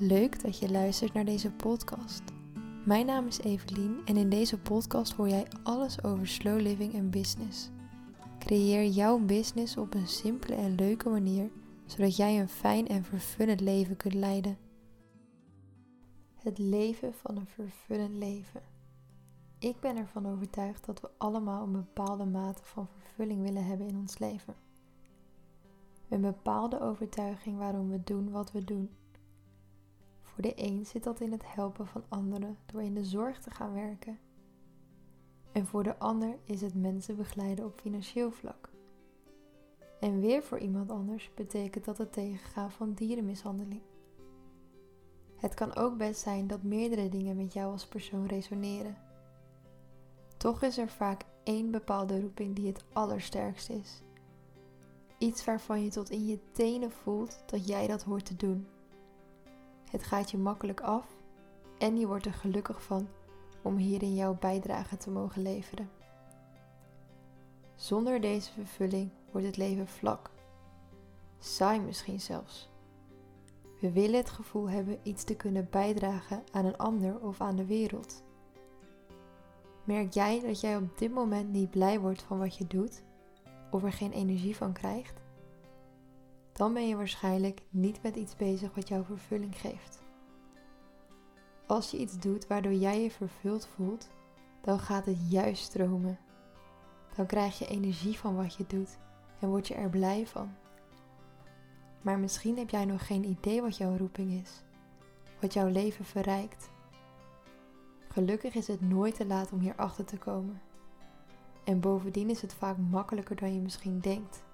Leuk dat je luistert naar deze podcast. Mijn naam is Evelien en in deze podcast hoor jij alles over slow living en business. Creëer jouw business op een simpele en leuke manier, zodat jij een fijn en vervullend leven kunt leiden. Het leven van een vervullend leven. Ik ben ervan overtuigd dat we allemaal een bepaalde mate van vervulling willen hebben in ons leven. Een bepaalde overtuiging waarom we doen wat we doen. Voor de een zit dat in het helpen van anderen door in de zorg te gaan werken. En voor de ander is het mensen begeleiden op financieel vlak. En weer voor iemand anders betekent dat het tegengaan van dierenmishandeling. Het kan ook best zijn dat meerdere dingen met jou als persoon resoneren. Toch is er vaak één bepaalde roeping die het allersterkst is. Iets waarvan je tot in je tenen voelt dat jij dat hoort te doen. Het gaat je makkelijk af en je wordt er gelukkig van om hierin jouw bijdrage te mogen leveren. Zonder deze vervulling wordt het leven vlak, saai misschien zelfs. We willen het gevoel hebben iets te kunnen bijdragen aan een ander of aan de wereld. Merk jij dat jij op dit moment niet blij wordt van wat je doet of er geen energie van krijgt? Dan ben je waarschijnlijk niet met iets bezig wat jou vervulling geeft. Als je iets doet waardoor jij je vervuld voelt, dan gaat het juist stromen. Dan krijg je energie van wat je doet en word je er blij van. Maar misschien heb jij nog geen idee wat jouw roeping is, wat jouw leven verrijkt. Gelukkig is het nooit te laat om hierachter te komen. En bovendien is het vaak makkelijker dan je misschien denkt.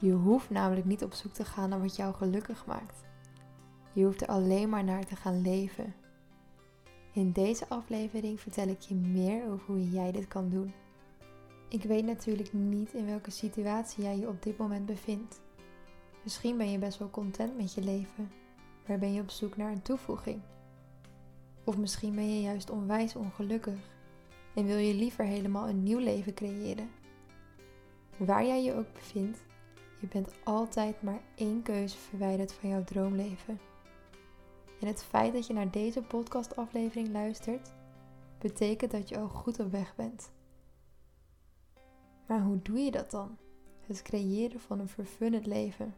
Je hoeft namelijk niet op zoek te gaan naar wat jou gelukkig maakt. Je hoeft er alleen maar naar te gaan leven. In deze aflevering vertel ik je meer over hoe jij dit kan doen. Ik weet natuurlijk niet in welke situatie jij je op dit moment bevindt. Misschien ben je best wel content met je leven, maar ben je op zoek naar een toevoeging. Of misschien ben je juist onwijs ongelukkig en wil je liever helemaal een nieuw leven creëren. Waar jij je ook bevindt, je bent altijd maar één keuze verwijderd van jouw droomleven. En het feit dat je naar deze podcastaflevering luistert, betekent dat je al goed op weg bent. Maar hoe doe je dat dan? Het creëren van een vervullend leven.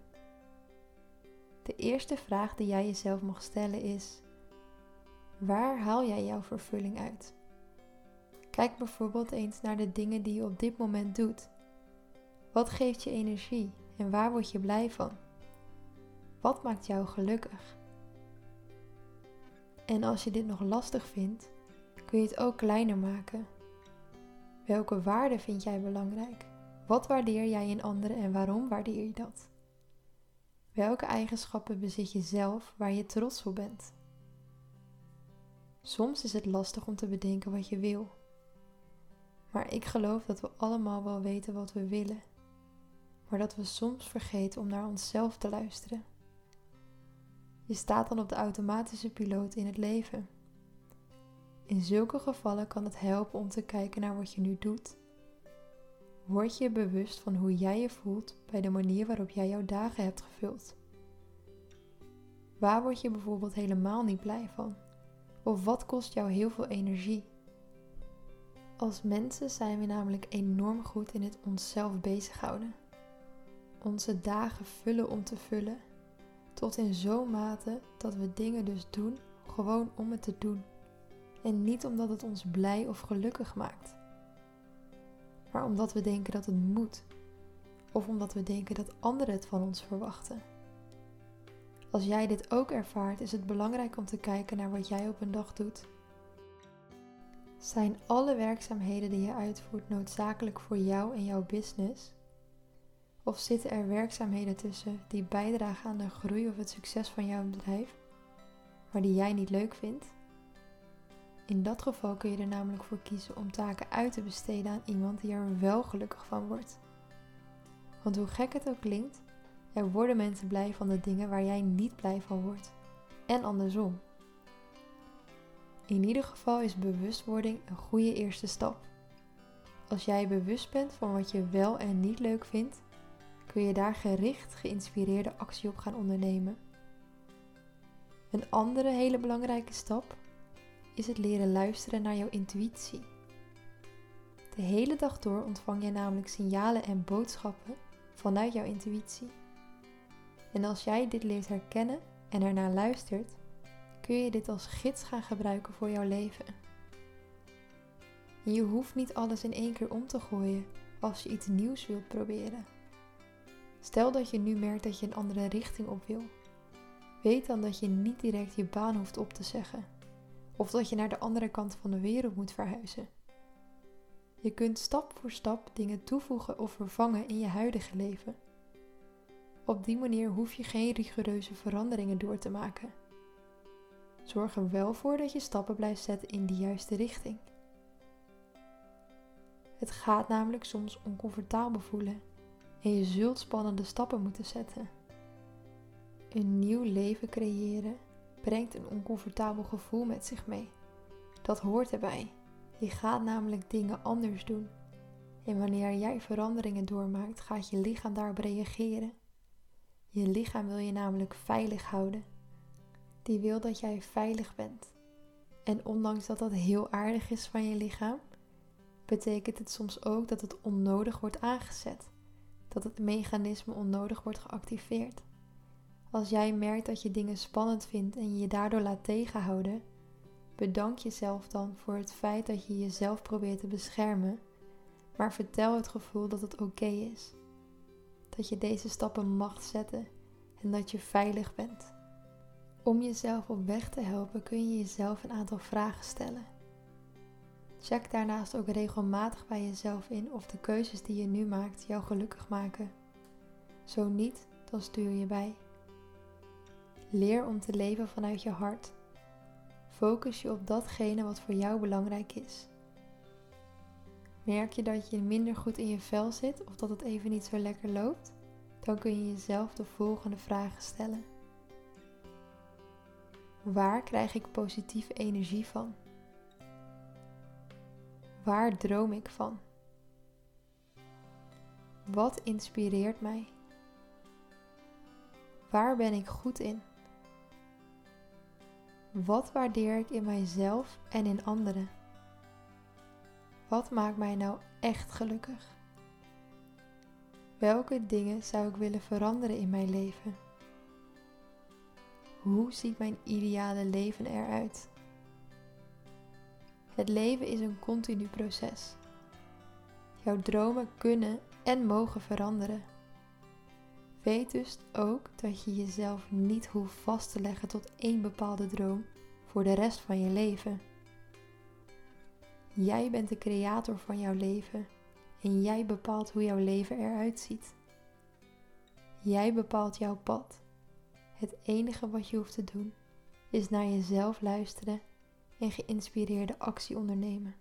De eerste vraag die jij jezelf mag stellen is: waar haal jij jouw vervulling uit? Kijk bijvoorbeeld eens naar de dingen die je op dit moment doet. Wat geeft je energie en waar word je blij van? Wat maakt jou gelukkig? En als je dit nog lastig vindt, kun je het ook kleiner maken. Welke waarden vind jij belangrijk? Wat waardeer jij in anderen en waarom waardeer je dat? Welke eigenschappen bezit je zelf waar je trots op bent? Soms is het lastig om te bedenken wat je wil. Maar ik geloof dat we allemaal wel weten wat we willen, maar dat we soms vergeten om naar onszelf te luisteren. Je staat dan op de automatische piloot in het leven. In zulke gevallen kan het helpen om te kijken naar wat je nu doet. Word je bewust van hoe jij je voelt bij de manier waarop jij jouw dagen hebt gevuld? Waar word je bijvoorbeeld helemaal niet blij van? Of wat kost jou heel veel energie? Als mensen zijn we namelijk enorm goed in het onszelf bezighouden. Onze dagen vullen om te vullen tot in zo'n mate dat we dingen dus doen gewoon om het te doen. En niet omdat het ons blij of gelukkig maakt. Maar omdat we denken dat het moet. Of omdat we denken dat anderen het van ons verwachten. Als jij dit ook ervaart, is het belangrijk om te kijken naar wat jij op een dag doet. Zijn alle werkzaamheden die je uitvoert noodzakelijk voor jou en jouw business? Of zitten er werkzaamheden tussen die bijdragen aan de groei of het succes van jouw bedrijf, maar die jij niet leuk vindt? In dat geval kun je er namelijk voor kiezen om taken uit te besteden aan iemand die er wel gelukkig van wordt. Want hoe gek het ook klinkt, er worden mensen blij van de dingen waar jij niet blij van wordt. En andersom. In ieder geval is bewustwording een goede eerste stap. Als jij bewust bent van wat je wel en niet leuk vindt, kun je daar gericht geïnspireerde actie op gaan ondernemen. Een andere hele belangrijke stap is het leren luisteren naar jouw intuïtie. De hele dag door ontvang je namelijk signalen en boodschappen vanuit jouw intuïtie. En als jij dit leert herkennen en ernaar luistert, kun je dit als gids gaan gebruiken voor jouw leven. En je hoeft niet alles in één keer om te gooien als je iets nieuws wilt proberen. Stel dat je nu merkt dat je een andere richting op wil. Weet dan dat je niet direct je baan hoeft op te zeggen. Of dat je naar de andere kant van de wereld moet verhuizen. Je kunt stap voor stap dingen toevoegen of vervangen in je huidige leven. Op die manier hoef je geen rigoureuze veranderingen door te maken. Zorg er wel voor dat je stappen blijft zetten in de juiste richting. Het gaat namelijk soms oncomfortabel voelen en je zult spannende stappen moeten zetten. Een nieuw leven creëren brengt een oncomfortabel gevoel met zich mee. Dat hoort erbij. Je gaat namelijk dingen anders doen. En wanneer jij veranderingen doormaakt, gaat je lichaam daarop reageren. Je lichaam wil je namelijk veilig houden. Die wil dat jij veilig bent. En ondanks dat dat heel aardig is van je lichaam, betekent het soms ook dat het onnodig wordt aangezet. Dat het mechanisme onnodig wordt geactiveerd. Als jij merkt dat je dingen spannend vindt en je je daardoor laat tegenhouden, bedank jezelf dan voor het feit dat je jezelf probeert te beschermen, maar vertel het gevoel dat het oké is. Dat je deze stappen mag zetten en dat je veilig bent. Om jezelf op weg te helpen kun je jezelf een aantal vragen stellen. Check daarnaast ook regelmatig bij jezelf in of de keuzes die je nu maakt jou gelukkig maken. Zo niet, dan stuur je bij. Leer om te leven vanuit je hart. Focus je op datgene wat voor jou belangrijk is. Merk je dat je minder goed in je vel zit of dat het even niet zo lekker loopt? Dan kun je jezelf de volgende vragen stellen. Waar krijg ik positieve energie van? Waar droom ik van? Wat inspireert mij? Waar ben ik goed in? Wat waardeer ik in mijzelf en in anderen? Wat maakt mij nou echt gelukkig? Welke dingen zou ik willen veranderen in mijn leven? Hoe ziet mijn ideale leven eruit? Het leven is een continu proces. Jouw dromen kunnen en mogen veranderen. Weet dus ook dat je jezelf niet hoeft vast te leggen tot één bepaalde droom voor de rest van je leven. Jij bent de creator van jouw leven en jij bepaalt hoe jouw leven eruit ziet. Jij bepaalt jouw pad. Het enige wat je hoeft te doen is naar jezelf luisteren en geïnspireerde actie ondernemen.